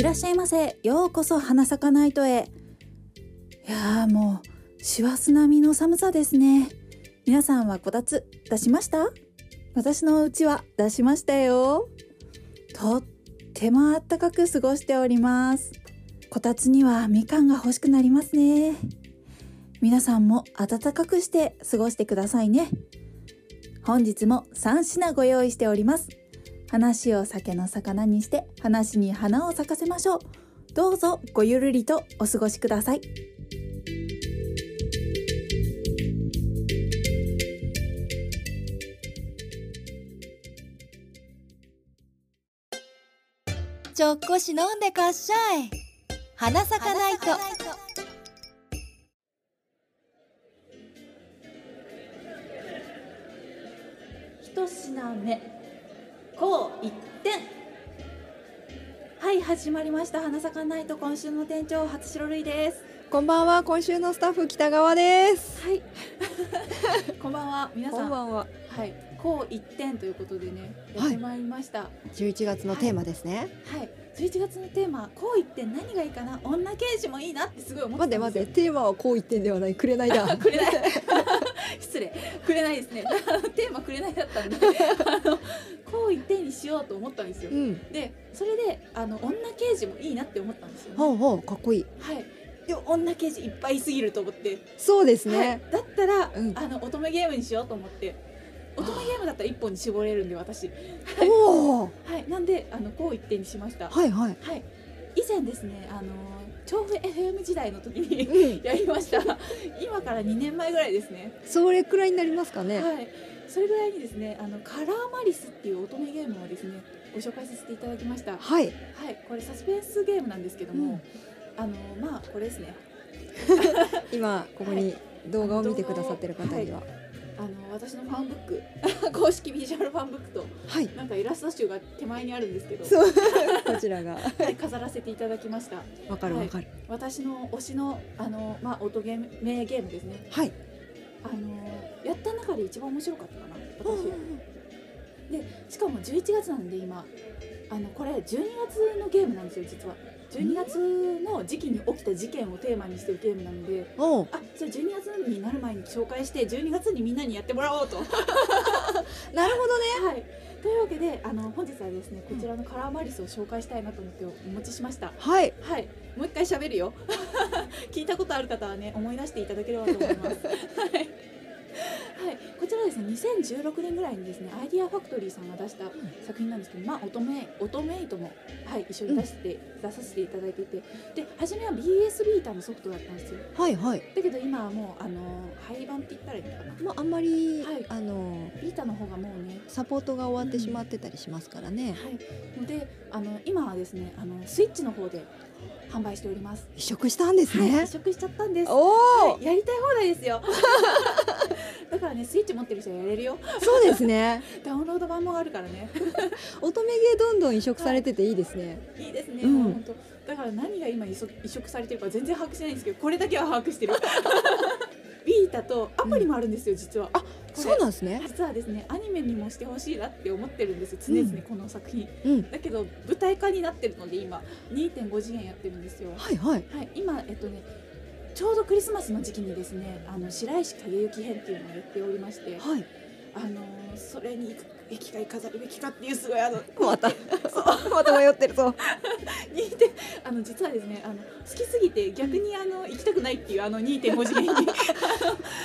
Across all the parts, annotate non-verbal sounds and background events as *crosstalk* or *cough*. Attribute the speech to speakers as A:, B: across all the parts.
A: いらっしゃいませ。ようこそ花咲かナイトへ。いやーもう師走並みの寒さですね。皆さんはこたつ出しました？私のうちは出しましたよ。とってもあったかく過ごしております。こたつにはみかんが欲しくなりますね。皆さんも暖かくして過ごしてくださいね。本日も3品ご用意しております。話を酒の魚にして話に花を咲かせましょう。どうぞごゆるりとお過ごしください。
B: ちょっこし飲んでかっしゃい。花咲かないと。
A: 一品目。こう一点はい始まりました。花咲かないと今週の店長初白類です。
C: こんばんは。今週のスタッフ北川です。
A: はい。*laughs* こんばんは。皆さん。
C: こんばんは。
A: はい。こう一点ということでねやってまいりました。はい、
C: 11月のテーマですね、
A: 11月のテーマこう一点何がいいかな。女刑事もいいなってすごい思って
C: 待って待って。テーマはこう言ってんではない。くれないだ *laughs*
A: くれない。*laughs* 失礼。くれないですね。テーマくれないだったんでと思ったんですよ。
C: うん。
A: でそれであの女刑事もいいなって思ったんですよ、ね、
C: ほうほうかっこいい。
A: はい。でも女刑事いっぱいいすぎると思って、
C: そうです
A: はい。
C: ね、、
A: だったら、
C: うん。
A: あの乙女ゲームにしようと思って乙女ゲームだったら一本に絞れるんで私。
C: おお。
A: はい。なんであのこう一点にしました。
C: はいはい。
A: はい。以前ですねあの調布 FM 時代の時に
C: うん。
A: やりました。今から2年前ぐらいですね。
C: それくらいになりますかね、
A: はい、それぐらいにですね、あのカラーマリスっていう乙女ゲームをですね、ご紹介させていただきました。は
C: はい
A: い、これサスペンスゲームなんですけども、
C: うん。
A: あのまあこれですね。*laughs*
C: 今ここに動画を見てくださってる方には。
A: あの私のファンブック、*laughs* 公式ビジュアルファンブックと
C: はい、
A: なんかイラスト集が手前にあるんですけど、*laughs*
C: こちらが。
A: はい飾らせていただきました。
C: わかるわかる。
A: 私の推しのあのまあ音ゲーム名ゲームですね。
C: はい
A: あのやった中で一番面白かったかな。私。でしかも11月なんで今あのこれ12月のゲームなんですよ実は12月の時期に起きた事件をテーマにしてるゲームなのであじゃあ12月になる前に紹介して12月にみんなにやってもらおうと。は *laughs*
C: なるほどね
A: いというわけであの本日はですねこちらのカラーマリスを紹介したいなと思ってお持ちしました。
C: はい
A: はい、もう一回喋るよ。*laughs* 聞いたことある方はね、思い出していただければと思います。*laughs* はい。はい、こちらですね、2016年ぐらいにですね、アイディアファクトリーさんが出した作品なんですけど、まあ、乙女、乙女イトも、はい、一緒に出して、出させていただいていて。で、初めは BS ビータのソフトだったんですよ。
C: はいはい
A: だけど、今はもう、あの、廃盤って言ったらいいのかな。
C: まああんまり、
A: はい
C: あの
A: ビータの方がもうね。
C: サポートが終わってしまってたりしますからね、
A: はい、ので、あの、今はですね、あの、スイッチの方で販売しております。
C: 移植したんです
A: はい、
C: ね
A: 移、植しちゃったんです。
C: おお、
A: はい、やりたい放題ですよ *laughs* だからねスイッチ持ってる人はやれるよ。
C: そうですね。*laughs*
A: ダウンロード版もあるからね。*laughs*
C: 乙女ゲーどんどん移植されてていいですね、
A: いいですね、
C: うん。
A: 本当。だから何が今移植移植されてるか全然把握してないんですけどこれだけは把握してる。*laughs* ビータとアプリもあるんですよ実は、
C: あ
A: これ
C: そうなんですね。
A: 実はですねアニメにもしてほしいなって思ってるんですよ常々
C: うん
A: この作品、
C: うん。
A: だけど舞台化になってるので今2.5次元やってるんですよ。
C: はいはい。
A: はい、今えっとねちょうどクリスマスの時期にですねあの白石景行編っていうのをやっておりまして
C: はい。
A: あのーそれに行くべきか行かざるべきかっていうすごいあの
C: また。*laughs* *laughs* また迷ってるぞ。*laughs*
A: 2点あの実はですねあの好きすぎて逆にあの行きたくないっていうあの2.5次元に。こ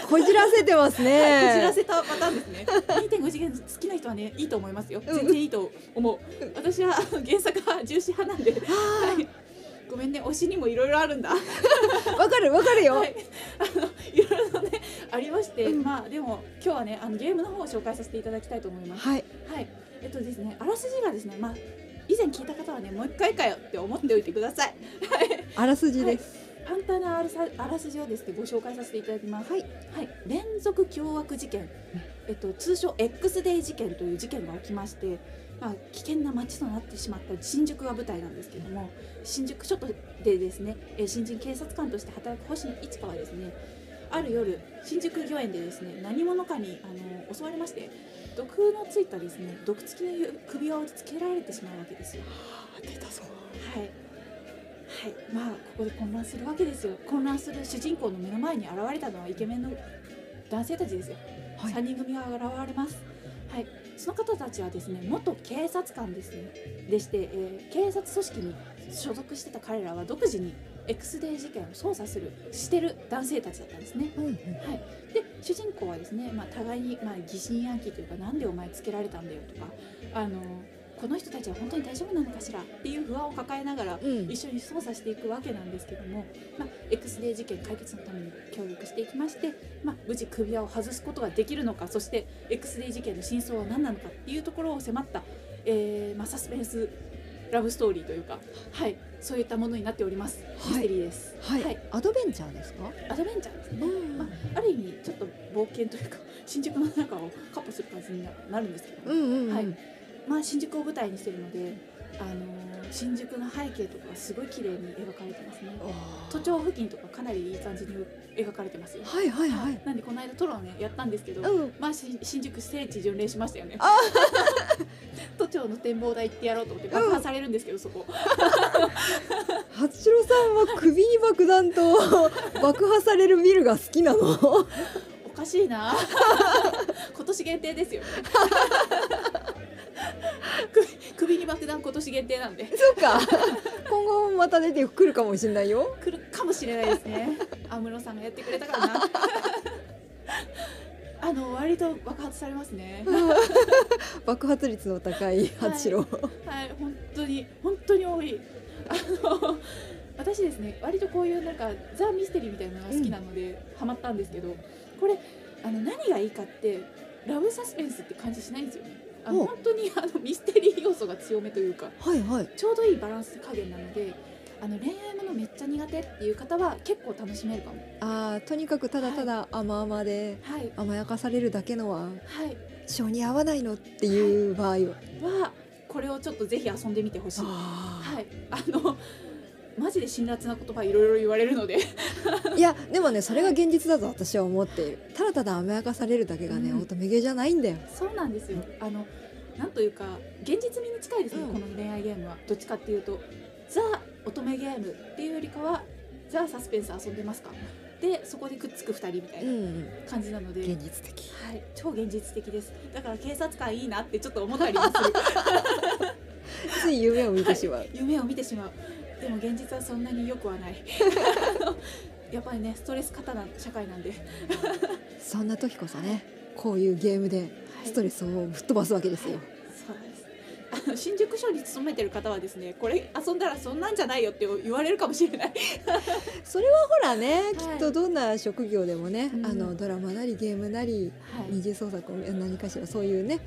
C: こじらせてます
A: じ
C: ね
A: らせたパターンですね。2.5次元好きな人はねいいと思いますよ。全然いいと思う。私はあの原作は重視派なんで、はい、ごめんね推しにもいろいろあるんだ。*laughs*
C: わかるわかるよ、
A: はい、*laughs* あのいろいろねありまして、
C: うん。
A: まあでも今日はねあのゲームの方を紹介させていただきたいと思います。
C: はい。
A: はい、えっとですねあらすじがですねまあ以前聞いた方はねもう一回かよって思っておいてください。
C: あらすじです。
A: 簡単なあらさあらすじをですねご紹介させていただきます。
C: はい。
A: はい、連続凶悪事件、えっと、通称 X デイ事件という事件が起きまして、まあ、危険な街となってしまった新宿が舞台なんですけども新宿署でですねえー新人警察官として働く星野一花はですねある夜新宿御苑でですね何者かにあの襲われまして毒のついたですね毒付きの首輪をつけられてしまうわけですよ。
C: 出たぞ。
A: はい、はい、まあここで混乱するわけですよ。混乱する主人公の目の前に現れたのはイケメンの男性たちですよ、
D: はい。
A: 3人組が現れます。はいその方たちはですね元警察官ですね。でして、えー警察組織に所属してた彼らは独自に X デー事件を捜査するしてる男性たちだったんですね。
D: うんうん。
A: はい、で主人公はですね、まあ、互いに、まあ、疑心暗鬼というかなんでお前つけられたんだよとかあのこの人たちは本当に大丈夫なのかしら？っていう不安を抱えながら
D: うん。
A: 一緒に捜査していくわけなんですけども、まあ、X デー事件解決のために協力していきまして、まあ、無事首輪を外すことができるのかそして X デー事件の真相は何なのかっていうところを迫った、えーまあ、サスペンスラブストーリーというか、はい、そういったものになっております、
D: はい。
A: です。
D: はい、アドベンチャーですか？
A: アドベンチャーですね、
D: うん。
A: まあ、ある意味ちょっと冒険というか新宿の中をカッ歩する感じにななるんですけど。も、
D: うんうんうん、
A: はいまあ、新宿を舞台にしてるので、あのー新宿の背景とかがすごい綺麗に描かれてますね。都庁付近とかかなりいい感じに描かれてますよ。
D: はいはいはい、
A: なんでこの間トロねやったんですけど、
D: うん。
A: まあし新宿聖地巡礼しましたよね。
D: あ *laughs*
A: 都庁の展望台行ってやろうと思って爆破されるんですけど、そこ。*laughs*
D: 八郎さんは首に爆弾と *laughs* 爆破されるビルが好きなの？
A: おかしいな。今年限定ですよ。ね首 *laughs* 首に爆弾今年限定なんで。
D: そうか。今後また出てくるかもしれないよ。
A: 来るかもしれないですね。安室さんがやってくれたからな。*laughs* あの割と爆発されますね。*laughs*
D: 爆発率の高い八郎、
A: はい。本当に本当に多い。あの私ですね割とこういうなんかザ・ミステリーみたいなのが好きなので、ハマったんですけどこれあの何がいいかってラブサスペンスって感じしないんですよねあの本当にあのミステリー要素が強めというか
D: はいはい。
A: ちょうどいいバランス加減なのであの恋愛ものめっちゃ苦手っていう方は結構楽しめるかも。
D: あーとにかくただただ甘々で
A: はい。
D: 甘やかされるだけのは
A: はい。
D: 性に合わないのっていう場合は、
A: はこれをちょっとぜひ遊んでみてほしい。
D: あ
A: はい。あのマジで辛辣な言葉いろいろ言われるので。
D: ーいやでもねそれが現実だと私は思っている。ただただ甘やかされるだけがね、
A: うん。
D: 乙女芸じゃないんだよ。
A: そうなんですよ。あのなんというか現実味に近いですね、
D: うん。
A: この恋愛ゲームは。どっちかっていうとザ乙女ゲームっていうよりかはザサスペンス遊んでますか。でそこでくっつく2人みたい
D: うん
A: な感じなので、
D: 現実的。
A: はい、超現実的です。だから警察官いいなってちょっと思ったりもする。*laughs*
D: つい夢を見てしまう、
A: 夢を見てしまうでも現実はそんなに良くはない。*laughs* やっぱりねストレス過多な社会なんで、はい、
D: そんな時こそねこういうゲームでストレスを吹っ飛ばすわけですよ、
A: そうなんですあ *laughs* の新宿署に勤めてる方はですねこれ遊んだらそんなんじゃないよって言われるかもしれない。*laughs*
D: それはほらね、
A: い。
D: きっとどんな職業でもね、
A: うん。
D: あのドラマなりゲームなり
A: はい。
D: 二次創作を何かしらそういうね
A: ね。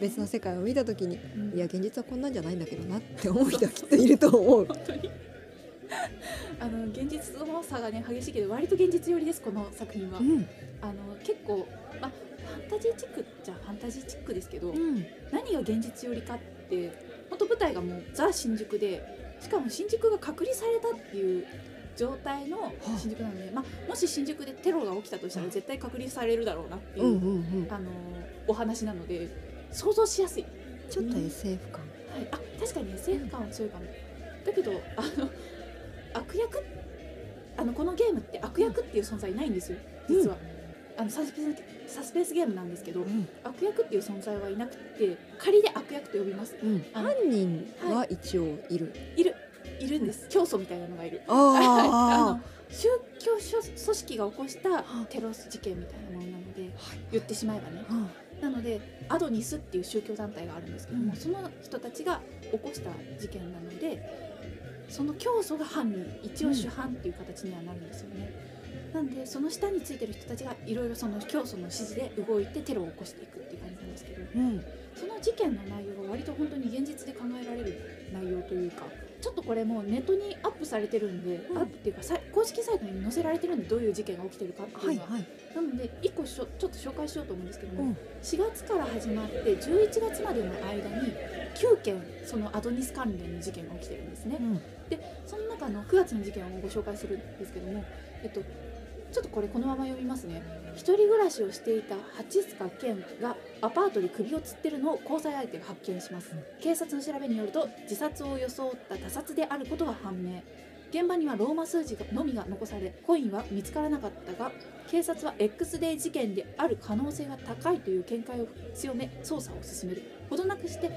D: 別の世界を見た時に、
A: うん。
D: いや現実はこんなんじゃないんだけどなって思う人はきっといると思う。*laughs*
A: 本当に。あの現実の差がね激しいけど割と現実寄りですこの作品は、
D: うん。
A: あの結構まあファンタジーチックじゃファンタジーチックですけど、
D: うん。
A: 何が現実寄りかって本当舞台がもうザ新宿でしかも新宿が隔離されたっていう状態の新宿なので、まあ、もし新宿でテロが起きたとしたら絶対隔離されるだろうなっていう、
D: うんうんうん。
A: あのお話なので想像しやすい、
D: ちょっと SF 感、
A: はい、あ確かに SF 感は強いかも。だけどあの悪役あのこのゲームって悪役っていう存在ないんですよ実は、あのサスペンスサスペンスゲームなんですけど、
D: うん。
A: 悪役っていう存在はいなくて仮で悪役と呼びます。
D: うん。犯人は一応いる、
A: いる。いるんです。教祖みたいなのがいる。あ *laughs*
D: あ
A: の宗教組織が起こしたテロ事件みたいなものなので言ってしまえばね。
D: あ
A: なのでアドニスっていう宗教団体があるんですけども、
D: うん
A: その人たちが起こした事件なのでその教祖が犯人一応主犯っていう形にはなるんですよね、なんでその下についてる人たちがいろいろその教祖の指示で動いてテロを起こしていくっていう感じなんですけど
D: うん。
A: その事件の内容が割と本当に現実で考えられる内容というかちょっとこれもうネットにアップされてるんで、
D: うん。
A: アップっていうかさ公式サイトに載せられてるんでどういう事件が起きてるかっていうのは、
D: はいはい。
A: なので1個しょちょっと紹介しようと思うんですけども、
D: うん。
A: 4月から始まって11月までの間に9件そのアドニス関連の事件が起きてるんですね。
D: うん。
A: その中の9月の事件をご紹介するんですけども、えっと、ちょっとこれこのまま読みますね。一人暮らしをしていた八塚健がアパートで首をつってるのを交際相手が発見します。警察の調べによると自殺を装った他殺であることが判明。現場にはローマ数字のみが残されコインは見つからなかったが警察は X デー事件である可能性が高いという見解を強め捜査を進める。ほどなくして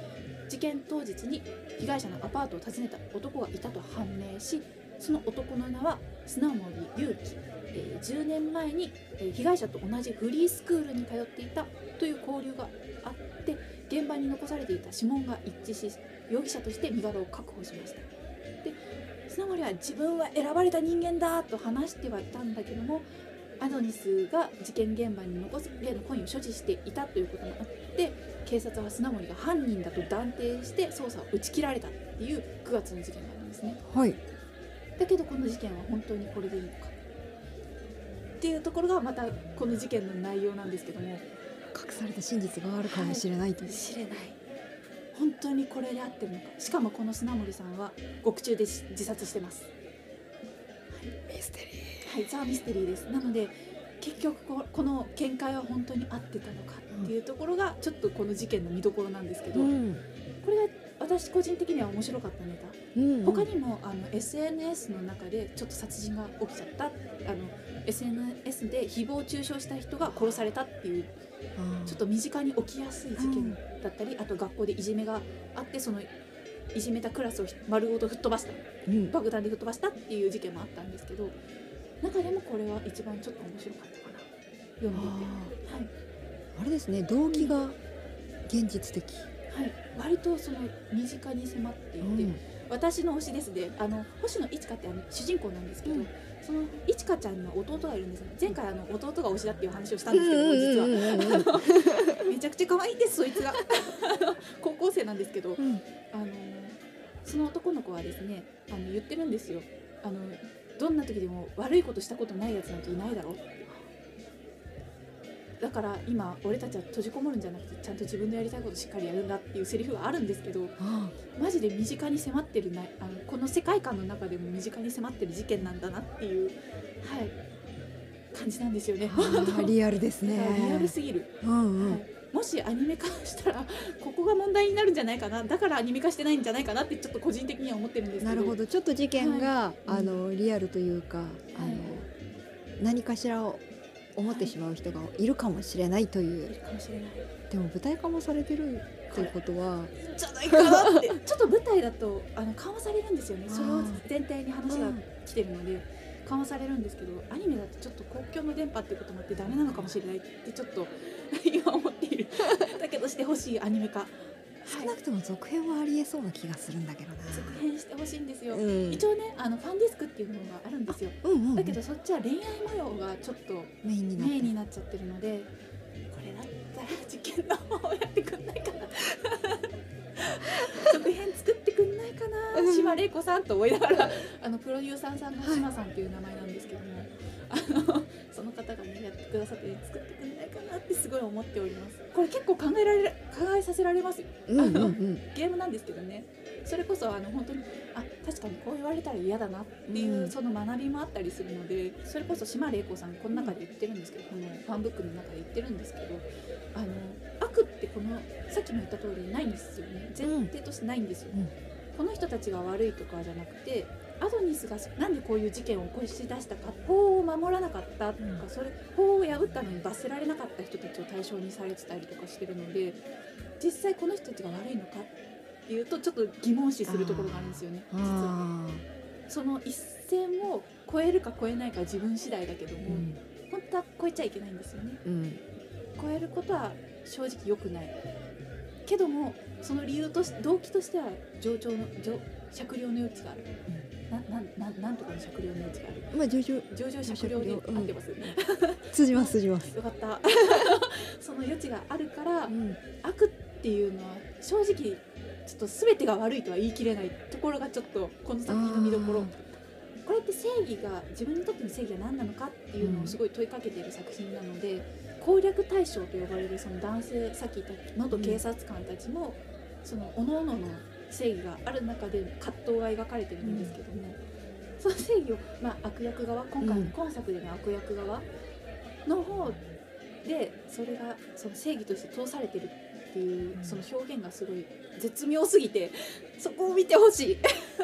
A: 事件当日に被害者のアパートを訪ねた男がいたと判明しその男の名は砂森裕樹、えー10年前に、え被害者と同じフリースクールに通っていたという交流があって現場に残されていた指紋が一致し容疑者として身柄を確保しました。で砂森は自分は選ばれた人間だと話してはいたんだけどもアドニスが事件現場に残す例のコインを所持していたということもあって警察は砂森が犯人だと断定して捜査を打ち切られたっていう9月の事件があるんですね。
C: はい。
A: だけどこの事件は本当にこれでいいのか。っていうところがまたこの事件の内容なんですけども。
C: 隠された真実があるかもしれないという、
A: 知れない。本当にこれで合ってるのか。しかもこの砂森さんは獄中でし自殺してます。
C: ミステ
A: はい。ザ・ミステリーです。なので結局ここの見解は本当に合ってたのかっていうところがちょっとこの事件の見どころなんですけど、
C: リーうん。
A: これが私個人的には面白かったネタ。
C: うん
A: 他にもあの SNS の中でちょっと殺人が起きちゃった。あの SNS で誹謗中傷した人が殺されたっていうちょっと身近に起きやすい事件だったり、あと学校でいじめがあってそのいじめたクラスをひ丸ごと吹っ飛ばした。
C: うん。
A: 爆弾で吹っ飛ばしたっていう事件もあったんですけど中でもこれは一番ちょっと面白かったかな。読んでいてはい。
C: あれですね動機が現実的、
A: はい、割とその身近に迫っていて、私の推しですね。あの星野いちかってあの主人公なんですけど、
C: うん。
A: そのいちかちゃんの弟がいるんですね前回あの弟が推しだっていう話をしたんですけども実は。
C: は、*laughs*
A: めちゃくちゃ可愛いんですそいつが。高校生なんですけど
C: うん。
A: あのその男の子はですねあの言ってるんですよ。あのどんな時でも悪いことしたことないやつなんていないだろう。ってだから今俺たちは閉じこもるんじゃなくてちゃんと自分のやりたいことしっかりやるんだっていうセリフがあるんですけど
C: あ
A: マジで身近に迫ってるなあのこの世界観の中でも身近に迫ってる事件なんだなっていう、はい、感じなんですよね。
C: あリアルですね。*laughs*
A: リアルすぎる、
C: うんうん、
A: はい、もしアニメ化したらここが問題になるんじゃないかな。だからアニメ化してないんじゃないかなってちょっと個人的には思ってるんですけど。
C: なるほど。ちょっと事件が、
A: はい。
C: あのリアルというか、あの
A: はい。
C: 何かしらを思ってしまう人がいるかもしれないという、でも舞台化もされてるということは、
A: じゃないかなって。*laughs* ちょっと舞台だとあの緩和されるんですよね。それを前提に話が来てるので緩和されるんですけどアニメだとちょっと公共の電波っていうこともあってダメなのかもしれないってちょっと *laughs* 今思っている。だけどしてほしいアニメ化
C: 少なくとも続編はありえそうな気がするんだけどな。
A: 続編してほしいんですよ、
C: うん。
A: 一応ねあのファンディスクっていうのがあるんですよ。
C: うんうんうん。
A: だけどそっちは恋愛模様がちょっと
C: メインになって。
A: メインになっちゃってるのでこれだったら事件の方をやってくんないかな。*laughs* 続編作ってくんないかな。
C: うん。
A: 島玲子さんと思いながらあのプロデューサーさんが島さんっていう名前なんですけども、あのその方がねやってくださって作ってくんないかなってすごい思っております。これ結構考えられる考えさせられますよ。
C: うんうんうん。
A: ゲームなんですけどね。それこそあの本当にあ確かにこう言われたら嫌だなっていう、
C: うん。
A: その学びもあったりするのでそれこそ島玲子さんこの中で言ってるんですけどこのファンブックの中で言ってるんですけどあの悪ってこのさっきも言った通りないんですよね。前提としてないんですよ、
C: うん。
A: この人たちが悪いとかじゃなくてアドニスがなんでこういう事件を起こし出したか法を守らなかったとか、
C: うん。
A: それ法を破ったのに罰せられなかった人たちを対象にされてたりとかしてるので実際この人たちが悪いのかっていうとちょっと疑問視するところがあるんですよね。実は
C: あ
A: その一線を越えるか越えないかは自分次第だけども、
C: ーうん。
A: 本当は越えちゃいけないんですよね。
C: うん。
A: 超えることは正直良くない。けどもその理由とし動機としては上長の上酌量の余地がある、ななんなんなんとかの酌量の余地がある。
C: まあ徐々
A: 上場酌量で合ってます、
C: 通じます通じます。
A: よかった。*laughs* その余地があるから、
C: うん。
A: 悪っていうのは正直ちょっと全てが悪いとは言い切れないところがちょっとこの作品の見どころ。これって正義が自分にとっての正義は何なのかっていうのをすごい問いかけている作品なので、攻略対象と呼ばれるその男性さっき言った元警察官たちも、その各々の正義がある中で葛藤が描かれてるんですけども、その正義を、まあ、悪役側今回、
C: うん。
A: 今作での悪役側の方でそれがその正義として通されてるっていう
C: うん
A: その表現がすごい絶妙すぎて *laughs* そこを見てほしい。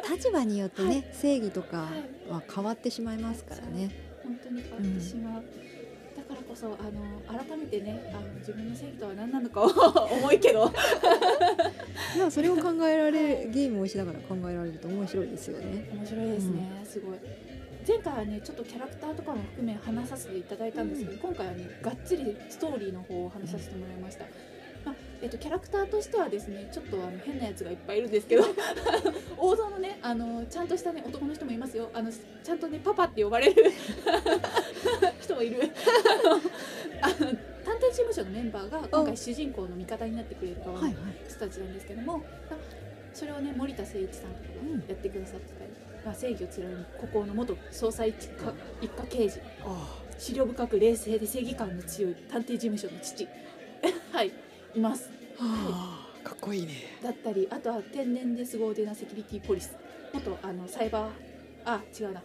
C: 立場によってね、
A: はい。
C: 正義とか
A: はい。
C: は変わってしまいますからね。
A: 本当に変わってしまう、だからこそあの改めてねあの自分の正義とは何なのかを *laughs* 重いけど。*laughs*
C: まあそれを考えられゲームをしながら考えられると面白いですよね。
A: 面白いですね、すごい。前回はねちょっとキャラクターとかも含め話させていただいたんですけど、今回はねがっつりストーリーの方を話させてもらいました、まあえっと、キャラクターとしてはですねちょっとあの変なやつがいっぱいいるんですけど *laughs* 王道のねあのちゃんとしたね男の人もいますよ。あのちゃんとねパパって呼ばれる *laughs* 人もいる。あの探偵事務所のメンバーが今回主人公の味方になってくれる側の
C: はい
A: 人たちなんですけども、それをね森田誠一さんとかがやってくださってたり、まあ、正義を貫く孤高の元捜査一課一課刑事。
C: あ。
A: 資料深く冷静で正義感の強い探偵事務所の父。*laughs* はいいます。
C: あ、かっこいいね。
A: だったりあとは天然で凄腕なセキュリティポリス。元あのサイバーあ違うな。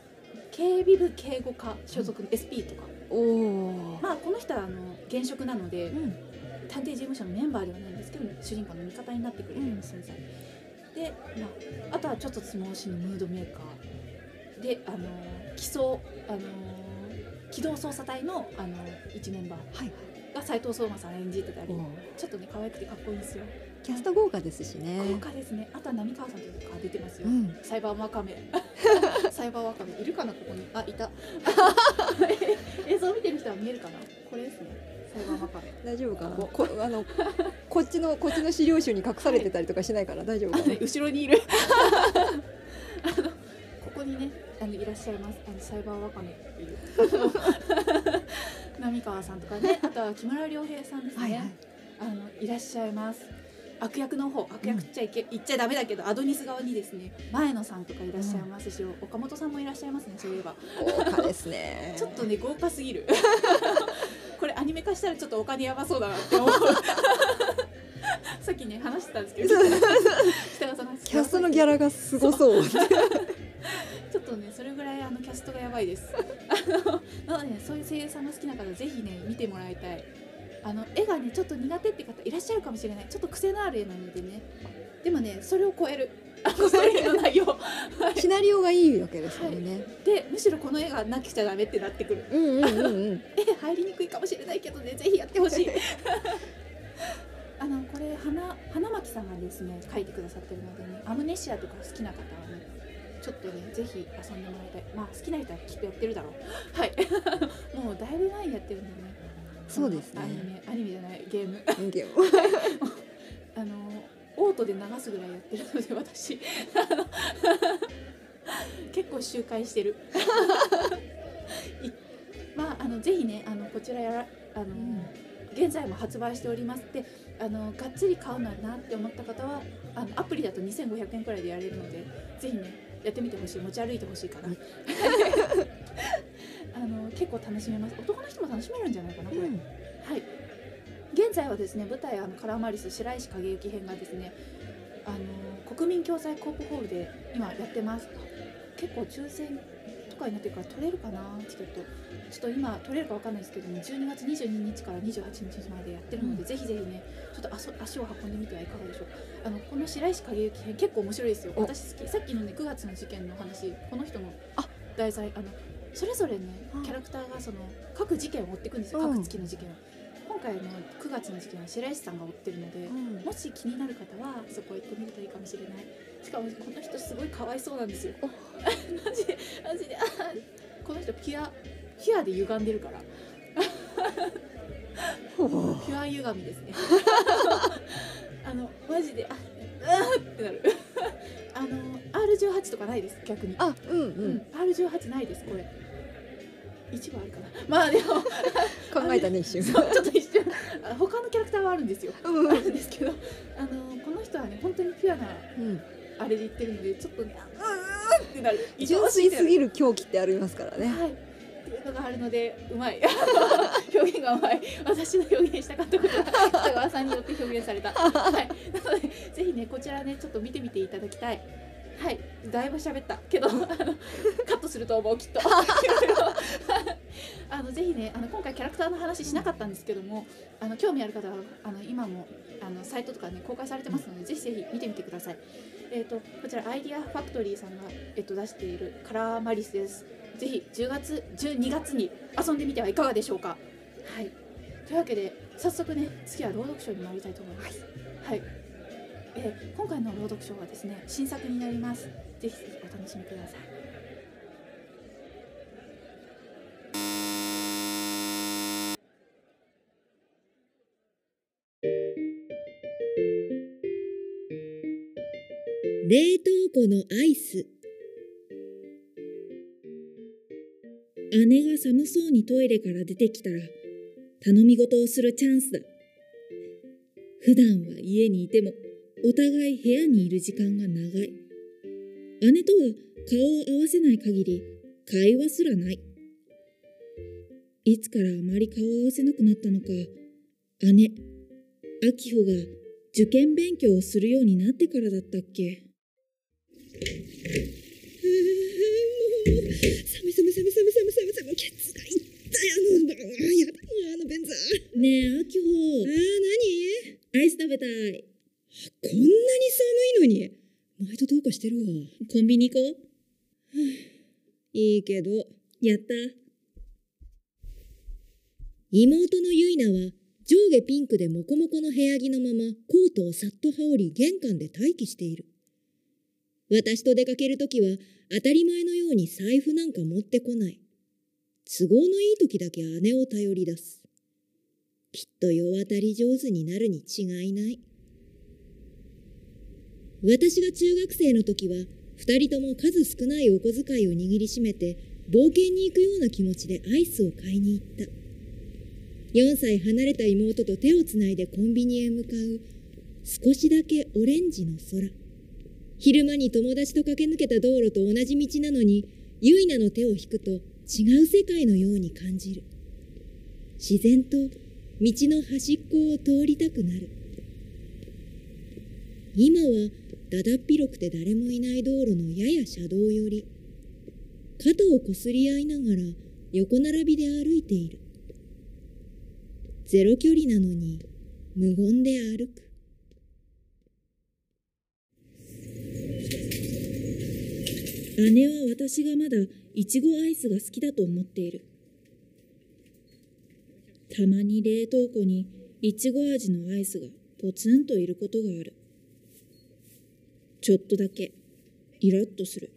A: 警備部警護課所属の SP とか、
C: おお。
A: まあこの人はあの現職なので、
C: うん。
A: 探偵事務所のメンバーではないんですけど主人公の味方になってくれるような存在、で、まあ、あとはちょっとつもしのムードメーカーであの機捜あの機動捜査隊のあの一メンバー。
C: はい。
A: が斉藤壮馬さん演じてたり
C: おー
A: ちょっとね可愛くてかっこいいんですよ。
C: キャスト豪華ですしね。
A: 豪華ですね。あとは浪川さんとか出てますよ、
C: うん。
A: サイバーワカメ。*laughs* サイバーワカメいるかなここに。あいた。*laughs* 映像見てる人は見えるかな？これですね。サイバーワカメ。
C: 大丈夫かな？
A: こ
C: こ。あのこっちのこっちの資料集に隠されてたりとかしないから大丈夫かな？
A: 後ろにいる。*laughs* あのここにねあのいらっしゃいます。あのサイバーワカメっていう浪川さんとかね。*laughs* あとは木村良平さんですね、
C: はいはい。
A: あのいらっしゃいます。悪役の方。悪役っちゃいけ、言っちゃダメだけどアドニス側にですね前野さんとかいらっしゃいますし、岡本さんもいらっしゃいますねそういえば。
C: 豪華ですね。*laughs*
A: ちょっとね豪華すぎる。*laughs* これアニメ化したらちょっとお金やばそうだなって思う。さっきね話してたんですけど。北川さんが
C: キャストのギャラがすごそう。*laughs*
A: ちょっとねそれぐらいあのキャストがやばいです。*laughs* あのなので、ね、そういう声優さんが好きな方ぜひね見てもらいたい。あの絵がねちょっと苦手って方いらっしゃるかもしれない。ちょっと癖のある絵なのでね。でもねそれを超える。*laughs* あのストーリーの内容。
C: シナリオがいいわけですよね。
A: でむしろこの絵がなくちゃダメってなってくる。
C: うんうん。
A: 絵入りにくいかもしれないけどね。ぜひやってほしい。あのこれ花花巻さんがですね書いてくださってるのでねアムネシアとか好きな方はねちょっとねぜひ遊んでもらいたい。まあ好きな人はきっとやってるだろう。*laughs* はい。*laughs* もうだいぶ前にやってるんでね。
C: そうですね。
A: アニメアニメじゃないゲーム。
C: ゲーム。*laughs*
A: あのオートで流すぐらいやってるので私。結構周回してる。いまああのぜひねあのこちらやらあの、現在も発売しておりますであのがっつり買うのはなって思った方はあのアプリだと2500円くらいでやれるのでぜひねやってみてほしい持ち歩いてほしいかな *laughs* あの結構楽しめます。男の人も楽しめるんじゃないかなこれ、
C: うん。
A: はい。現在はですね、舞台あのカラーマリス白石景行編がですね、あの国民共済コープホールで今やってます。結構抽選とかになってるから取れるかなチケット。ちょっと今取れるかわかんないですけども、12月22日から28日までやってるので、ぜひぜひね、ちょっと足足を運んでみてはいかがでしょうか。あのこの白石景行編結構面白いですよ。
C: お
A: 私好き。さっきのね9月の事件の話、この人の
C: あ
A: 題材あのそれぞれね
C: あ
A: キャラクターがその各事件を追っていくんですよ。
C: うん
A: 各月の事件を。今回の9月の事件は白石さんが追ってるので、
C: うん。
A: もし気になる方はそこ行ってみるといいかもしれない。しかもこの人すごいかわいそうなんですよ。*laughs* マジでマジで。あこの人ピュアピュアで歪んでるから。ピュア歪みですね。*laughs* あのマジで。あうーってなる。あの R18 とかないです逆に。
C: あうんう
A: うんん、R18 ないですこれ一部あるかな。まあでも *laughs*
C: 考えたね一瞬。
A: ちょっと一瞬。あ他のキャラクターはあるんですよ。
C: うん。
A: あるんですけどあのこの人はね本当にピュアな
C: うん。
A: あれで言ってるのでちょっとねうーんってなる。
C: 純粋すぎ
A: る
C: る狂気ってありますからね。
A: はい。っていうのがあるのでうまい。*laughs* 表現がうまい。私の表現したかったことが北川さんによって表現された。はい。なのでぜひねこちらねちょっと見てみていただきたいはいだいぶ喋った。けど *laughs* カットすると思うきっと。*laughs* あのぜひねあの今回キャラクターの話しなかったんですけどもあの興味ある方はあの今もあのサイトとかね公開されてますので、ぜひぜひ見てみてください。えっ、とこちらアイディアファクトリーさんが、えっと出しているカラーマリスです。ぜひ10月12月に遊んでみてはいかがでしょうか。はい。というわけで早速ね次は朗読書に参りたいと思います。はい、えー今回の朗読書はですね新作になります。ぜひぜひお楽しみください。
D: 冷凍庫のアイス。姉が寒そうにトイレから出てきたら頼み事をするチャンスだ。普段は家にいてもお互い部屋にいる時間が長い。姉とは顔を合わせない限り会話すらない。いつからあまり顔を合わせなくなったのか姉明穂が受験勉強をするようになってからだったっけ？寒い寒い寒い寒い寒い寒い寒いケツが痛いあのやだあの便座。ねえあきほあ何？アイス食べたいこんなに寒いのに前とどうかしてるわコンビニ行こういいけどやった妹のゆいなは上下ピンクでモコモコの部屋着のままコートをさっと羽織り玄関で待機している私と出かけるときは当たり前のように財布なんか持ってこない。都合のいい時だけ姉を頼り出す。きっと世渡り上手になるに違いない。私が中学生の時は二人とも数少ないお小遣いを握りしめて冒険に行くような気持ちでアイスを買いに行った。4歳離れた妹と手をつないでコンビニへ向かう少しだけオレンジの空。昼間に友達と駆け抜けた道路と同じ道なのに、ゆいなの手を引くと違う世界のように感じる。自然と道の端っこを通りたくなる。今はだだっ広くて誰もいない道路のやや車道寄り。肩をこすり合いながら横並びで歩いている。ゼロ距離なのに無言で歩く。姉は私がまだいちごアイスが好きだと思っている。たまに冷凍庫にいちご味のアイスがポツンといることがある。ちょっとだけイラッとする。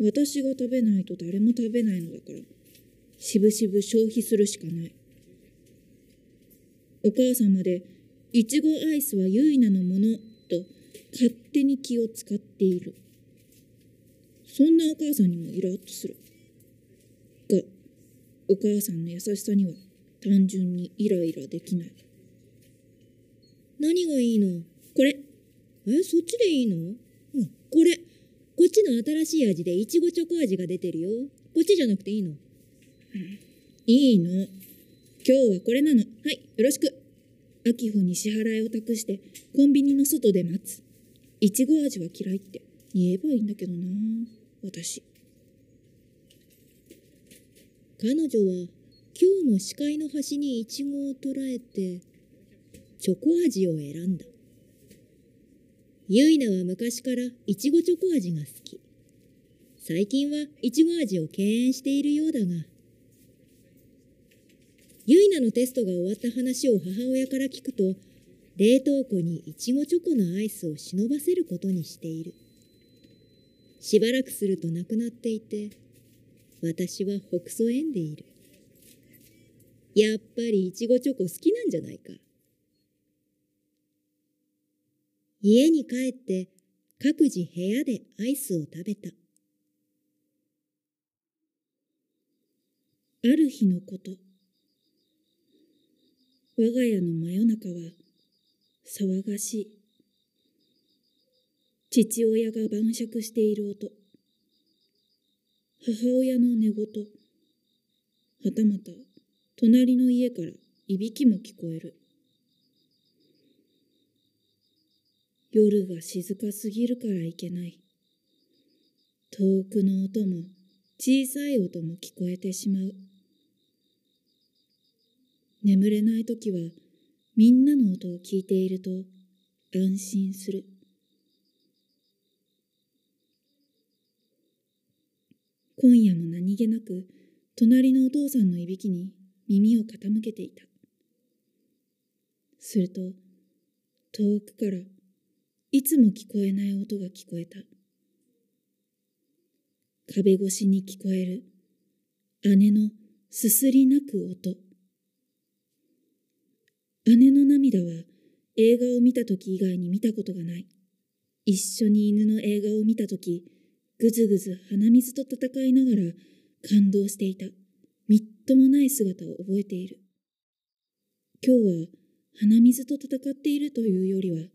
D: 私が食べないと誰も食べないのだから、しぶしぶ消費するしかない。お母さんまで、いちごアイスはゆいなのものと勝手に気を使っている。そんなお母さんにもイラッとする。が、お母さんの優しさには単純にイライラできない。何がいいの？これ。え、そっちでいいの？うん、これ。こっちの新しい味でいちごチョコ味が出てるよ。こっちじゃなくていいの、いいの。今日はこれなの。はい、よろしく。秋穂に支払いを託してコンビニの外で待つ。いちご味は嫌いって言えばいいんだけどな私。彼女は今日も視界の端にイチゴを捉えてチョコ味を選んだ。ゆいなは昔からいちごチョコ味が好き。最近はいちご味を敬遠しているようだが、ゆいなのテストが終わった話を母親から聞くと、冷凍庫にいちごチョコのアイスを忍ばせることにしている。しばらくするとなくなっていて、私はほくそ笑んでいる。やっぱりいちごチョコ好きなんじゃないか。家に帰って各自部屋でアイスを食べた。ある日のこと。我が家の真夜中は騒がしい。父親が晩酌している音。母親の寝言。はたまた隣の家からいびきも聞こえる。
A: 夜が静かすぎるからいけない。遠くの音も小さい音も聞こえてしまう。眠れないときはみんなの音を聞いていると安心する。今夜も何気なく隣のお父さんのいびきに耳を傾けていた。すると遠くからいつも聞こえない音が聞こえた。壁越しに聞こえる姉のすすり泣く音。姉の涙は映画を見た時以外に見たことがない。一緒に犬の映画を見た時、ぐずぐず鼻水と戦いながら感動していた。みっともない姿を覚えている。今日は鼻水と戦っているというよりは、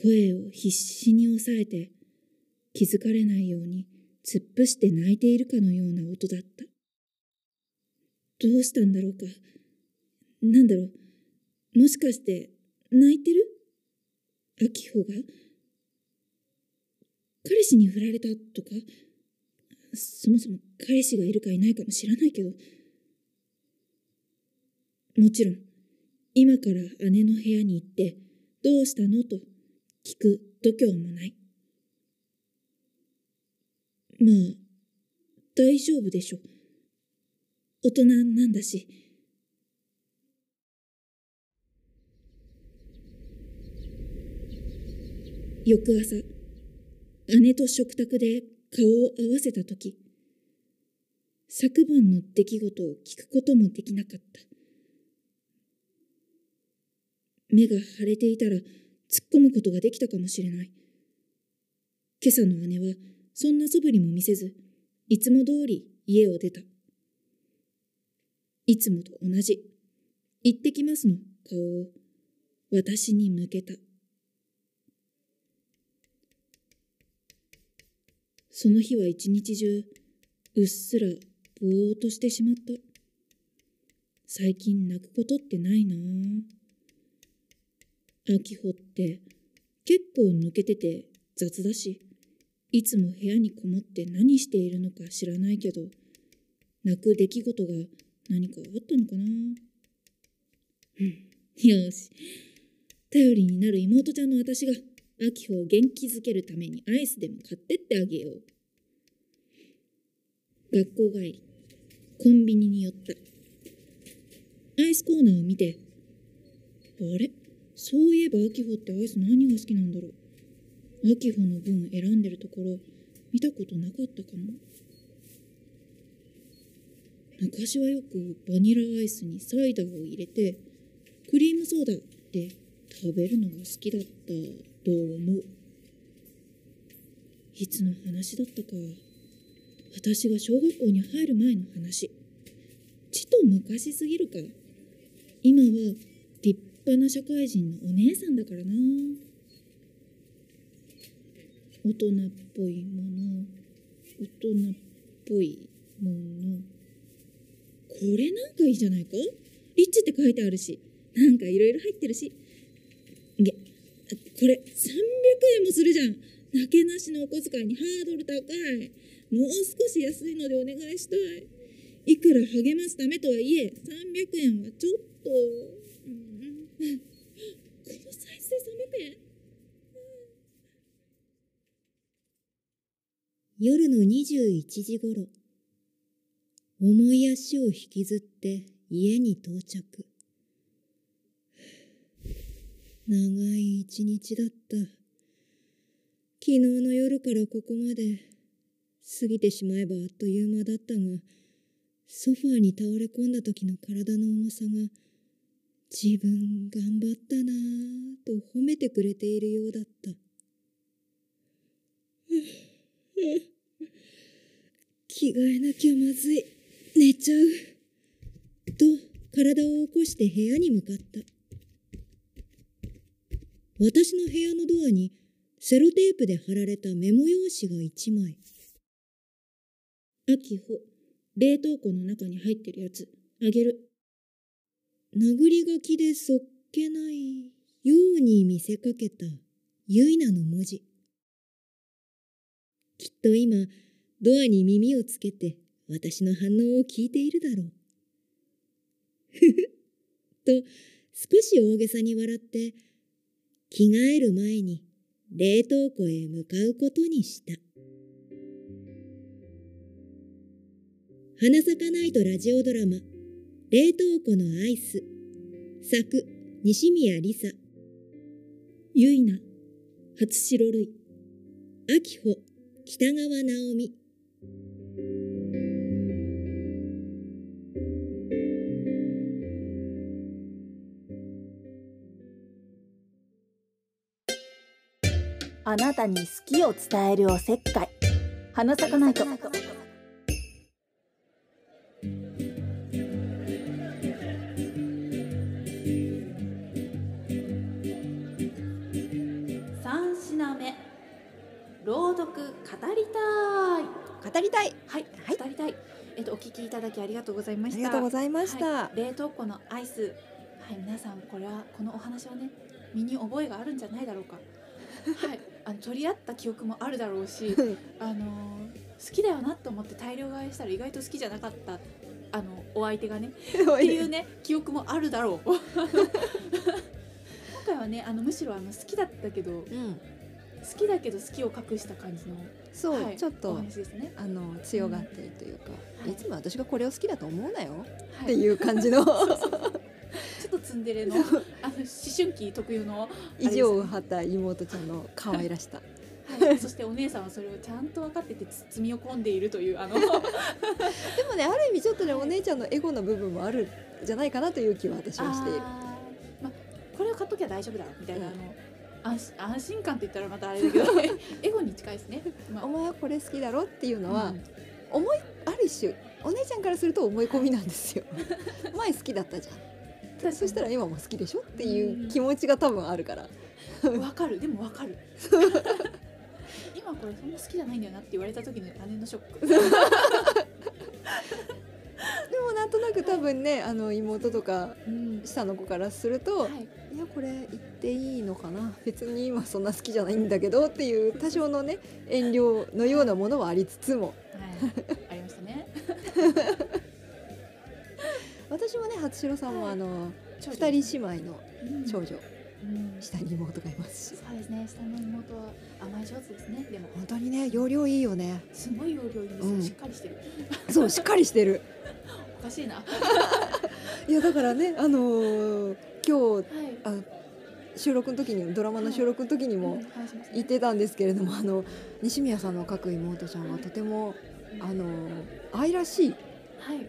A: 声を必死に抑えて気づかれないように突っ伏して泣いているかのような音だった。どうしたんだろうか？なんだろう？もしかして泣いてる？秋穂が？彼氏に振られたとか？そもそも彼氏がいるかいないかも知らないけどもちろん今から姉の部屋に行ってどうしたの？と聞く度胸もない。まあ大丈夫でしょ大人なんだし。翌朝、姉と食卓で顔を合わせたとき、昨晩の出来事を聞くこともできなかった。目が腫れていたら突っ込むことができたかもしれない。今朝の姉はそんな素振りも見せず、いつも通り家を出た。いつもと同じ、行ってきますの顔を私に向けた。その日は一日中、うっすらぼーっとしてしまった。最近泣くことってないなぁ。秋穂って結構抜けてて雑だし、いつも部屋にこもって何しているのか知らないけど、泣く出来事が何かあったのかな？う *laughs* んよし。頼りになる妹ちゃんの私が秋穂を元気づけるためにアイスでも買ってってあげよう。学校帰り、コンビニに寄った。アイスコーナーを見て、あれ？そういえば秋穂ってアイス何が好きなんだろう？秋穂の分選んでるところ見たことなかったかも。昔はよくバニラアイスにサイダーを入れてクリームソーダで食べるのが好きだったと思う。いつの話だったか。私が小学校に入る前の話。ちと昔すぎるか。今は立派な社会人のお姉さんだからな。大人っぽいもの、大人っぽいもの。これなんかいいじゃないか？リッチって書いてあるし、なんかいろいろ入ってるし。げ、これ300円もするじゃん。なけなしのお小遣いにハードル高い。もう少し安いのでお願いしたい。いくら励ますためとはいえ、300円はちょっと。うん、このサイズで300円
D: 夜の21時ごろ、重い足を引きずって家に到着。長い一日だった。昨日の夜からここまで過ぎてしまえばあっという間だったが、ソファーに倒れ込ん。だ時の体の重さが自分頑張ったなぁと褒めてくれているようだった。*laughs* 着替えなきゃまずい。寝ちゃう。と体を起こして部屋に向かった。私の部屋のドアにセロテープで貼られたメモ用紙が一枚。秋穂、冷凍庫の中に入ってるやつ、あげる。殴り書きでそっけないように見せかけた
C: ユイナの文字。きっと今、ドアに耳をつけて私の反応を聞いているだろう。ふふと少し大げさに笑って着替える前に冷凍庫へ向かうことにした。花咲かないとラジオドラマ冷凍庫のアイス。作西宮梨沙
E: ゆいな、初白類。
C: 秋穂北川直美。
A: あなたに好きを伝えるおせっかい。花咲かないと。語りたいはい、語りたいえっとお聞きいただきありがとうございました。
D: ありがとうございました、
A: はい、冷凍庫のアイス。はい皆さんこれはこのお話はね身に覚えがあるんじゃないだろうか。*laughs* はい。あの取り合った記憶もあるだろうしあのー好きだよなと思って大量買いしたら意外と好きじゃなかったあのお相手がね *laughs* っていうね記憶もあるだろう。*laughs* 今回はねあのむしろあの好きだったけど
D: うん
A: 好きだけど好きを隠した感じの
D: そう、
A: はいお
D: ちょっと
A: 話ですね。
D: あの強がってるというか、
A: はい
D: い、つも私がこれを好きだと思うなよ、
A: は
D: っていう感じの。*laughs*
A: ちょっとツンデレのあの思春期特有の
D: 意地を張った妹ちゃんの可愛らしさ。
A: はい、そしてお姉さんはそれをちゃんと分かってて包み込んでいるというあの。*laughs*
D: でもねある意味ちょっとねお姉ちゃんのエゴの部分もあるんじゃないかなという気は私はしている。
A: あーまこれを買っときゃ大丈夫だみたいな、あの安心安心感って言ったらまたあれだけど *laughs* エゴに近いですね。まあ。
D: お前はこれ好きだろっていうのは、
A: うん。
D: 思いある種お姉ちゃんからすると思い込みなんですよ。*laughs* 前好きだったじゃん。そしたら今も好きでしょっていう気持ちが多分あるから。
A: わかる。でもわかる。*laughs* 今これそんな好きじゃないんだよなって言われた時の姉のショック。*laughs*
D: でもなんとなく多分ねあの妹とか
A: うん。
D: 下の子からすると、
A: はい。
D: い、やこれ言っていいのかな？別に今そんな好きじゃないんだけどっていう多少のね遠慮のようなものはありつつも。
A: はい。ありましたね。*laughs*
D: 私もね初代さんも
A: はい。
D: あの
A: 長女。
D: 二人姉妹の
A: うん。
D: 長女。
A: うん
D: 下に妹がいますし。
A: そうですね。下の妹は甘え上手ですね。でも。
D: 本当にね容量いいよね。
A: すごい容量いいんですよ、
D: うん。
A: しっかりしてる。*laughs*
D: そうしっかりしてる。
A: おかしいな。*laughs*
D: いやだからねあのー今日
A: はい。
D: あ収録の時にドラマの収録の時にも言ってたんですけれどもあの西宮さんの書く妹ちゃんはとてもあの愛らしい
A: はい。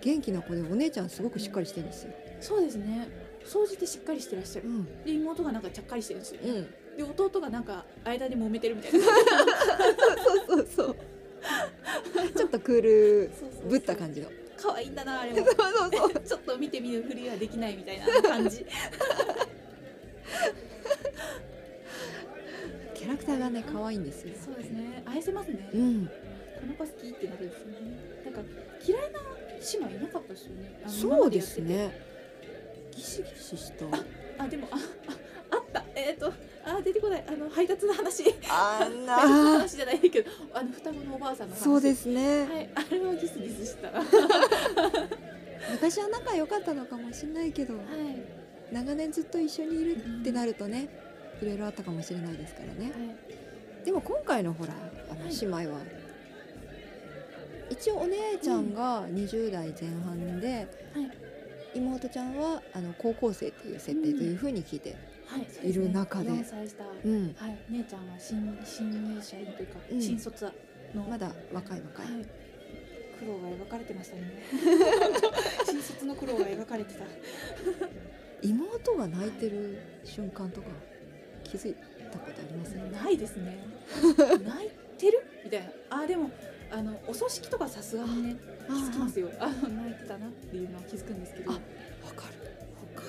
D: 元気な子でお姉ちゃんすごくしっかりしてるんですよ。
A: そうですね総じてしっかりしてらっしゃる。
D: うん、
A: で妹がなんかちゃっかりしてるんですよ、
D: うん、
A: で弟がなんか間で揉めてるみたいな。
D: そうそうそう。ちょっとクールぶった感じの。
A: 可愛いんだなあれも。
D: そうそうそう。
A: ちょっと見てみるふりはできないみたいな感じ。
D: キャラクターがね可愛いんですよ。
A: そうですね。愛せますね、
D: うん、
A: この子好きってなるんですよね。なんか嫌いな姉妹いなかったですよね。
D: そうですね。ギシギシした。
A: てあでもあああった。えっ、とあ出てこない。あの配達の話。
D: あん
A: 話じゃないけどあの双子のおばあさんの話。
D: そうですね。
A: はいあれはギスギスした。なは
D: 昔は仲良かったのかもしれないけど、
A: い。
D: 長年ずっと一緒にいるってなるとね、いろいろあったかもしれないですからね。
A: はい。
D: でも今回のほらあの
A: はい。
D: 姉妹は、一応お姉ちゃんが20代前半で、
A: はい
D: 妹ちゃんはあの高校生っていう設定というふうに聞いて、
A: はい、そうで。すね
D: いる中で
A: 4歳下、
D: うん、
A: はい、姉ちゃんは新新入社員というか、
D: うん
A: 新卒の、
D: まだ若い若い、
A: はい、苦労が描かれてましたね。*laughs* 新卒の苦労が描かれてた。
D: 妹が泣いてる瞬間とか気づいたことあります？
A: ないですね。*laughs* 泣いてる？みたいな。あでもあのお葬式とかさすがにね。気づきますよ。あの泣いてたなっていうのは気づくんですけど。
D: あわかる。
A: 他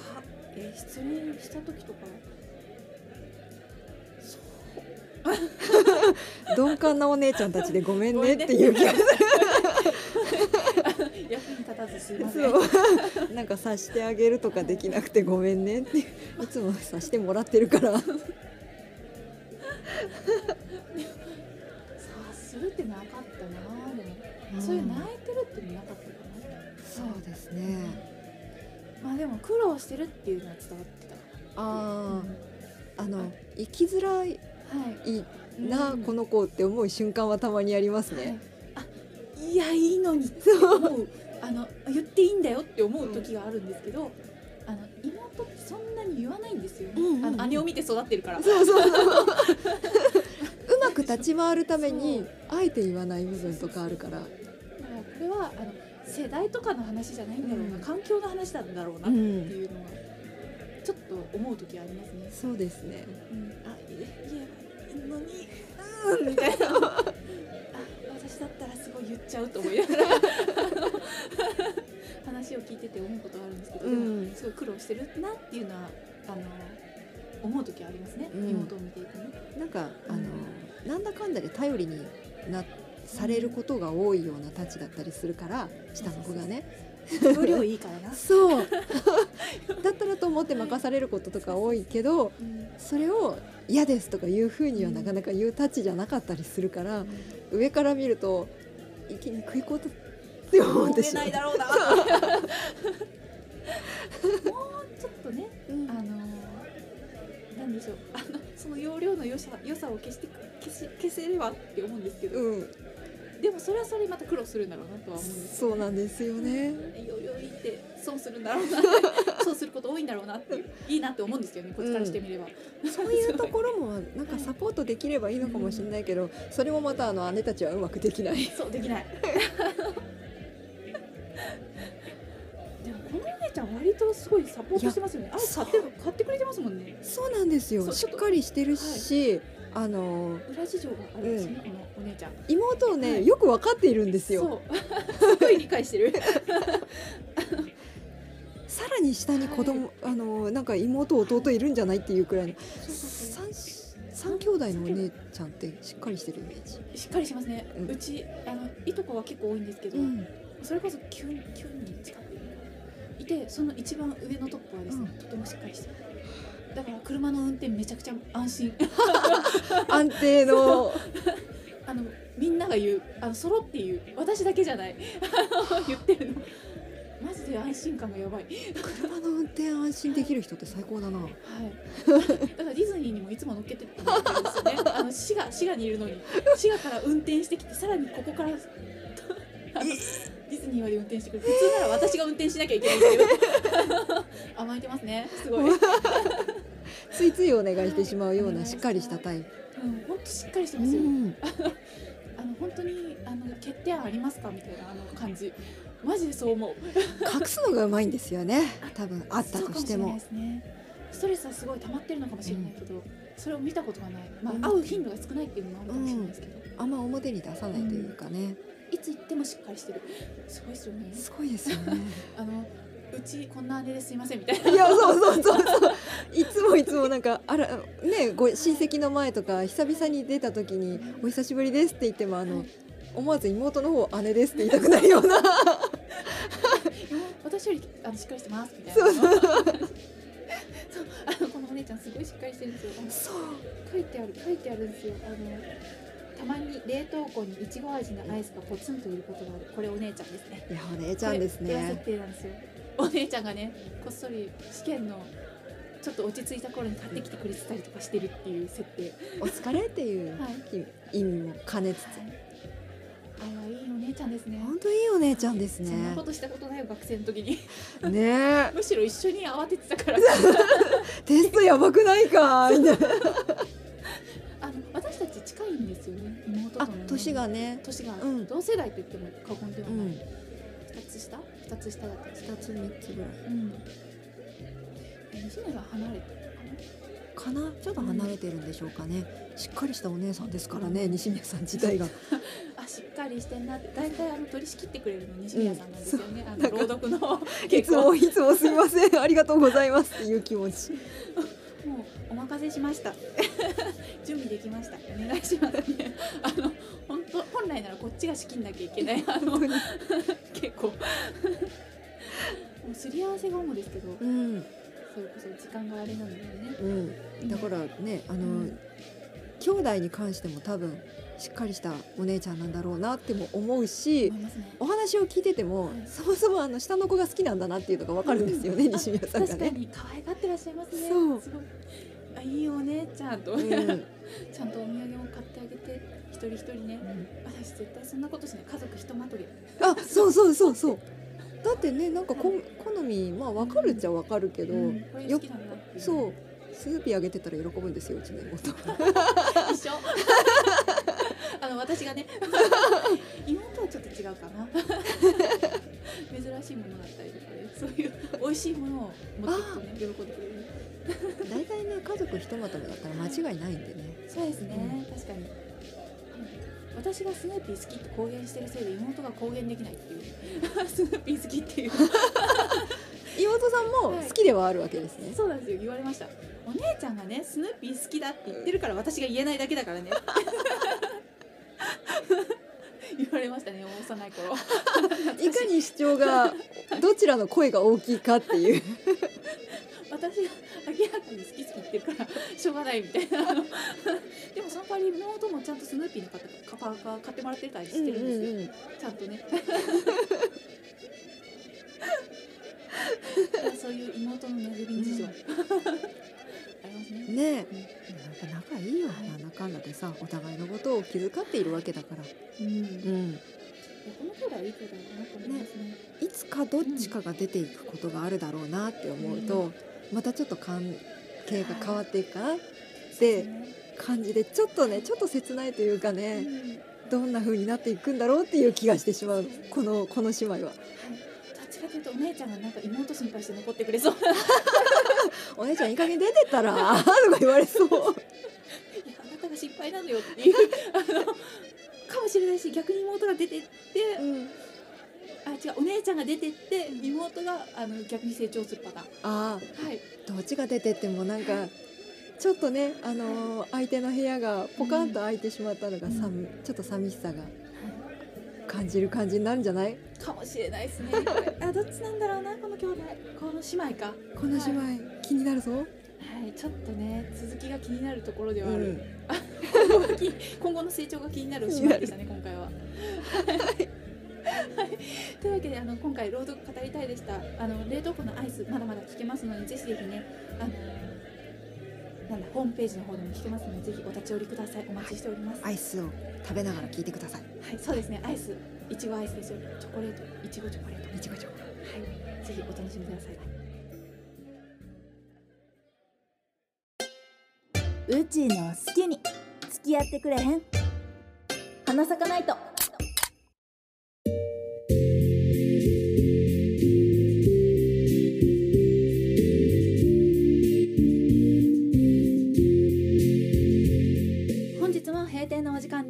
A: えー失恋した時とか
D: 鈍感なお姉ちゃんたちでごめんね *laughs* っていう気がす *laughs*
A: 役に立たずすい
D: る
A: ません
D: そう。なんか察してあげるとかできなくてごめんねっていつも察してもらってるから
A: かったなでもそういう泣いてるっていうのなかったか
D: そうですね。
A: なまあでも苦労してるっていうのは伝わってた。
D: あああの生きづらい
A: はい。
D: な、
A: うん。
D: この子って思う瞬間はたまにあります
A: はい。
D: ね、
A: あいやいいのにって思う。あの言っていいんだよって思う時があるんですけど、あの妹ってそんなに言わないんですよあの姉を見て育ってるから。
D: そうそう。そ *laughs* ううまく立ち回るためにあえて言わない部分とかあるから、
A: はあの世代とかの話じゃないんだろうな、
D: うん
A: 環境の話なんだろうなっていうのはちょっと思う時ありますね。
D: そうですね
A: うん、あいえ言えばいいのにうんみたいなあ私だったらすごい言っちゃうと思いながら話を聞いてて思うことがあるんですけど、
D: うん
A: でもすごい苦労してるなっていうのはあの思う時はありますね、
D: うん
A: 妹を見ていてね。
D: なんかあのなんだかんだで頼りになされることが多いようなたちだったりするから下の子がね。
A: 容量いいからな。
D: そう。だったらと思って任されることとか多いけど
A: うん
D: それを嫌ですとかいうふうにはなかなか言うたちじゃなかったりするから上から見ると生きにくいことって思ってしまう。*laughs*
A: もうちょっとね、
D: うん。
A: あのなんでしょう、あのその容量の良さ良さを消して消し消せればって思うんですけど、
D: うん、
A: でもそれはそれまた苦労するんだろうなとは思うんです
D: そうなんですよね。
A: よよいって損するんだろうな。*laughs* 損すること多いんだろうなっていういいなって思うんですけどねこっちからしてみれば、
D: そういうところもなんかサポートできればいいのかもしれないけど、それもまたあの姉たちはうまくできない。
A: そうできない。*laughs* でもこのお姉ちゃん割とすごいサポートしてますよね。あれ買って買ってくれてますもんね。
D: そうなんですよ。
A: そう
D: しっかりしてるし、あの
A: 裏事情があるんですね、このお姉ちゃん。
D: 妹をね、
A: はい。
D: よくわかっているんですよ。
A: すごい理解してる。*laughs*
D: さらに下に子供、あのなんか妹弟いるんじゃないっていうくらいの。三三兄弟のお姉ちゃんってしっかりしてるイメージ。
A: しっかりしますね、
D: う
A: うんちあのいとこは結構多いんですけど、
D: うん、
A: それこそ 9, 9人近くいてその一番上のトップはですね、とてもしっかりしてるだから車の運転めちゃくちゃ安心。*laughs*
D: 安定の。*laughs*
A: あのみんなが言うあの揃って言う。私だけじゃない。*laughs* 言ってるの。マジで安心感がやばい。
D: 車の運転安心できる人って最高だな。
A: はい。だからディズニーにもいつも乗っけてってもらってるんですよね。あの滋賀滋賀にいるのに。滋賀から運転してきてさらにここからあのディズニーまで運転してくる普通なら私が運転しなきゃいけないんですけど甘えてますね。すごい、うん、
D: ついついお願いしてしまうようなしっかりしたタイプ。
A: ほん。としっかりして
D: う
A: ますよ、
D: ん、
A: あの本当にあの決定案ありますか？みたいなあの感じ。マジでそう思う。
D: 隠すのがうまいんですよね。*laughs* 多分あったとしても。
A: ストレスはすごい溜まってるのかもしれないけど、それを見たことがない、まあ
D: うん。
A: 会う頻度が少ないっていうのもあるかもしれないですけど、
D: あんま表に出さないというかね。
A: いつ行ってもしっかりしてる。すごいですよね。
D: すごいですよね。*laughs*
A: あのうちこんな姉ですいませんみたいな。い
D: やそうそうそうそう。いつもいつもなんかあらねご親戚の前とか久々に出た時に「お久しぶりです」って言ってもあの思わず妹の方姉ですって言いたくなるような。
A: 私よりあのしっかりしてますみたいな。
D: そう
A: そう。あのこのお姉ちゃんすごいしっかりしてるんですよ。
D: そう。
A: 書いてある書いてあるんですよ。あのたまに冷凍庫にいちご味のアイスがポツンといることがある。これお姉ちゃんですね。
D: いやお姉ちゃんです
A: これペア設
D: ね
A: 定なんですよお姉ちゃんがねこっそり試験のちょっと落ち着いた頃に買ってきてくれてたりとかしてるっていう設定。
D: お疲れっていう
A: はい。
D: 意味も兼ねつつ
A: あらいいお姉ちゃんですね。
D: 本当いいお姉ちゃんです
A: そんな
D: ね
A: ことしたことないよ学生の時に。
D: ねえ。*laughs*
A: むしろ一緒に慌ててたから。*laughs*
D: テストやばくないかみたい。な *laughs*
A: あの私たち近いんですよね妹と
D: あ
A: のね。
D: 年がね。
A: 年が、
D: うん。
A: 同世代と言っても過言ではない、
D: うん。
A: 二つ下二つ下だったんです
D: 2つ3つぐらい。
A: うん。え西野さん離れてる
D: かな？ちょっと離れてるんでしょうかね。しっかりしたお姉さんですからね西宮さん自体が。*laughs*
A: あしっかりしてんな。大体あの取り仕切ってくれるの西宮さんなんですよね、あ
D: なんか
A: の朗読の
D: いつもいつもすみません。ありがとうございますっていう気持ち。*laughs*
A: もうお任せしました。*laughs* 準備できました。お願いしますね。あの本当本来ならこっちが仕切んなきゃいけない。あの構もうすり合わせが主ですけど
D: うん。
A: それこそ時間があれなんだよね。
D: うん。だからねあの、
A: うん。
D: 兄弟に関しても多分しっかりしたお姉ちゃんなんだろうなっても思うし
A: ね。
D: お話を聞いててもそもそもあの下の子が好きなんだなっていうのがわかるんですよね、西宮さんが
A: 確か
D: ね。
A: に可愛がってらっしゃいますね。
D: そう。
A: あいいお姉ちゃんと、
D: うん。*laughs*
A: ちゃんとお土産も買ってあげて。一人一人ね。私絶対そんなことしない。家族ひとまとめ。
D: あそうそうそうそう。だってねなんかこ好みまあわかるっちゃわかるけど、
A: うん。これ好きな。んだ
D: そう。スヌーピーあげてたら喜ぶんですようちの妹。*laughs*
A: 一緒。*laughs* あの私がね。*laughs* 妹はちょっと違うかな。珍しいものだったりとかね。そういう美味しいものを持っていくとね喜んでくれる。
D: 大体ね家族ひとまとめだったら間違いないんでね。
A: そうですね、確かに私がスヌーピー好きって公言してるせいで妹が公言できないっていう。*laughs* スヌーピー好きっていう。
D: 妹さんも好きではあるわけですね、
A: そうなんですよ言われました。お姉ちゃんがねスヌーピー好きだって言ってるから私が言えないだけだからね。*laughs* 言われましたね幼い頃。*laughs*
D: いかに主張がどちらの声が大きいかっていう。
A: 私が明らかに好き好き言ってるからしょうがないみたいな。*laughs* でもその代わり妹もちゃんとスヌーピーの買ったカパーカー買ってもらってたりしてるんですよ、ちゃんとね。*laughs* そういう妹のねずみ事情、ありますね。
D: ねえ、なんか仲いいよなんだかんだでさお互いのことを気遣っているわけだから、
A: うん。
D: うん、
A: この兄弟はいい兄弟だなと思いますね。
D: いつかどっちかが出ていくことがあるだろうなって思うと、またちょっと関係が変わっていくかな？って感じでちょっとねちょっと切ないというかねどんな風になっていくんだろうっていう気がしてしまうこのこの姉妹は。
A: かというとお姉ちゃんがなんか妹心配して残ってくれそう。*laughs*
D: お姉ちゃんいい加減出てったらとか言われそう。
A: いやあなたが心配なのよっていう。あのかもしれないし逆に妹が出てって
D: うん、
A: あ違うお姉ちゃんが出てって妹があの逆に成長するパターン。
D: あ
A: はい。
D: あどっちが出てってもなんかちょっとね、あのー相手の部屋がポカンと開いてしまったのがさみ、ちょっと寂しさが感じる感じになるんじゃない？
A: かもしれないですね。*laughs* あどっちなんだろうなこの兄弟この姉妹か。
D: この姉妹、
A: はい。
D: 気になるぞ。
A: はい、ちょっとね続きが気になるところではある、
D: うん。*laughs*
A: 今後の成長が気になる姉妹でしたね今回は。*laughs* はいというわけであの今回朗読語りたいでした。あの冷凍庫のアイスまだまだ聞けますのでぜひぜひねあのなんだホームページの方でも聞けますのでぜひお立ち寄りください。お待ちしております、
D: アイスを食べながら聞いてください。
A: はい。そうですね。アイスいちごアイスですよ。チョコレートいちごチョコレート。
D: いちごチョコ。
A: はい。ぜひお楽しみください。
B: うちの好きに付き合ってくれへん。花咲かないと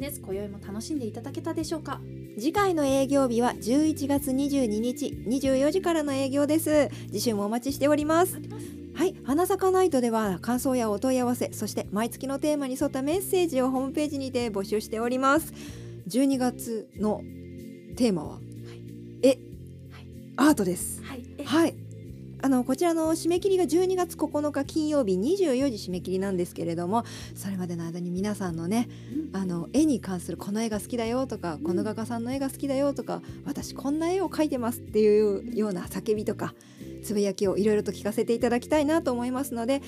A: です。今宵も楽しんでいただけたでしょうか？
D: 次回の営業日は11月22日24時からの営業です次週もお待ちしておりますはい花咲かナイトでは感想やお問い合わせそして毎月のテーマに沿ったメッセージをホームページにて募集しております12月のテーマは、え、アートです。
A: はい。
D: あのこちらの締め切りが12月9日金曜日24時締め切りなんですけれどもそれまでの間に皆さんのねあの絵に関するこの絵が好きだよとか、この画家さんの絵が好きだよとか私こんな絵を描いてますっていうような叫びとかつぶやきをいろいろと聞かせていただきたいなと思いますので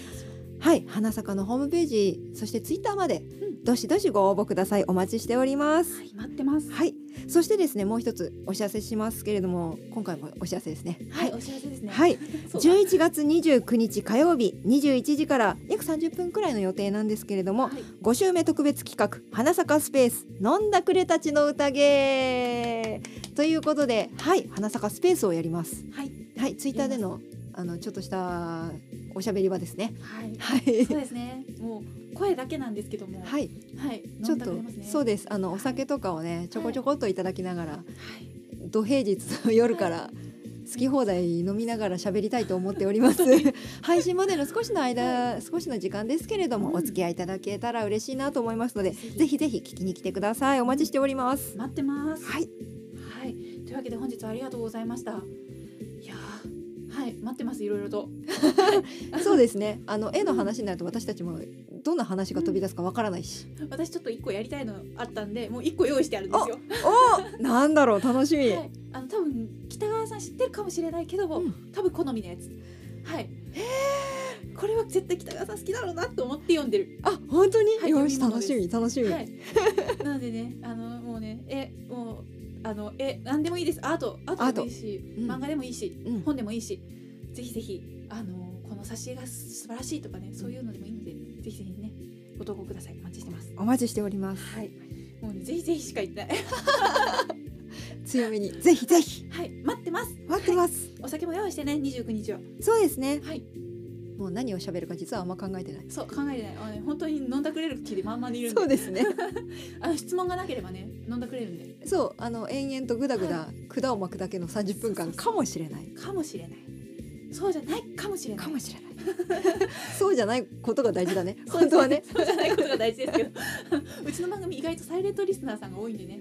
D: はい。花坂のホームページそしてツイッターまでどしどしご応募ください。お待ちしております。
A: はい、待ってます。
D: はい。そしてですねもう一つお知らせしますけれども今回もお知らせですね。
A: はい、お知らせですね。
D: はい。*laughs*
A: そうだ。
D: 11月29日火曜日21時から約30分くらいの予定なんですけれども、
A: はい。
D: 5週目特別企画花咲かスペース飲んだくれたちの宴。ということではい。花咲かスペースをやります。
A: はい、
D: はい。ツイッターでのあのちょっとしたおしゃべり場ですね。
A: はい。
D: はい。
A: そうですね。もう声だけなんですけども。。
D: はいい
A: はい。
D: ちょっと、そうですあのお酒とかをねちょこちょこっといただきながら、
A: はい。
D: 土平日の夜から好き放題飲みながら喋りたいと思っております *laughs* 配信までの少しの間、少しの時間ですけれども、
A: うん
D: お付き合いいただけたら嬉しいなと思いますのでぜひぜひ聞きに来てくださいお待ちしております
A: 待ってます。
D: はい
A: はい。というわけで本日はありがとうございました。はい、待ってますいろいろと。*laughs*
D: そうですね。あの絵の話になると私たちもどんな話が飛び出すかわからないし、
A: 私ちょっと一個やりたいのあったんでもう一個用意してあるんですよ。
D: おなんだろう楽しみ、
A: はい、あの多分北川さん知ってるかもしれないけども、
D: うん。
A: 多分好みのやつ。はい。これは絶対北川さん好きだろうなと思って読んでる。
D: あ本当に、
A: はい
D: よし楽しみ楽しみ、
A: はい。なのでねあのもうねえもうあのえ何でもいいです。アートアートでもいいし、
D: うん。
A: 漫画でもいいし、
D: うん。
A: 本でもいいしぜひぜひあのこの挿絵が素晴らしいとかねそういうのでもいいのでぜひぜひねご投稿ください。お待ちしてます。
D: お待ちしております。
A: はい。もうねぜひぜひしか言ってない。*laughs*
D: 強めに。ぜひぜひ。
A: はい。待ってます。
D: 待ってます、
A: お酒も用意してね29日は。
D: そうですね。
A: はい
D: もう何を喋るか実はあんま考えてない。
A: そう考えてない。本当に飲んだくれる気でまんまでいるんで。
D: そうですね。*laughs*
A: あの質問がなければね飲んだくれるんで。
D: そうあの延々とぐだぐだ管を巻くだけの30分間かもしれない。
A: かもしれない。そうじゃないかもしれない。
D: かもしれない。*laughs* そうじゃないことが大事だね。*laughs* 本当はね。
A: そうじゃないことが大事ですけど。うちの番組意外とサイレントリスナーさんが多いんでね。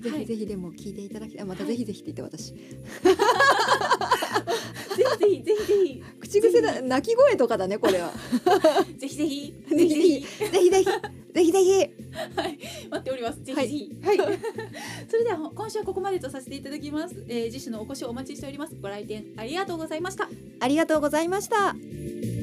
D: ぜ
A: はい
D: ひぜひでも聞いていただきたいあまたぜひぜひって言って私、
A: ぜひぜひぜひ。
D: 口癖だ、泣き声とかだね、これは。*laughs*
A: ぜひぜひ。
D: ぜひぜひ。ぜひぜひ。ぜひぜひ。
A: はい、待っております。ぜひぜひ。はい。
D: はい、*laughs*
A: それでは、今週はここまでとさせていただきます。えー、次週のお越しをお待ちしております。ご来店ありがとうございました。
D: ありがとうございました。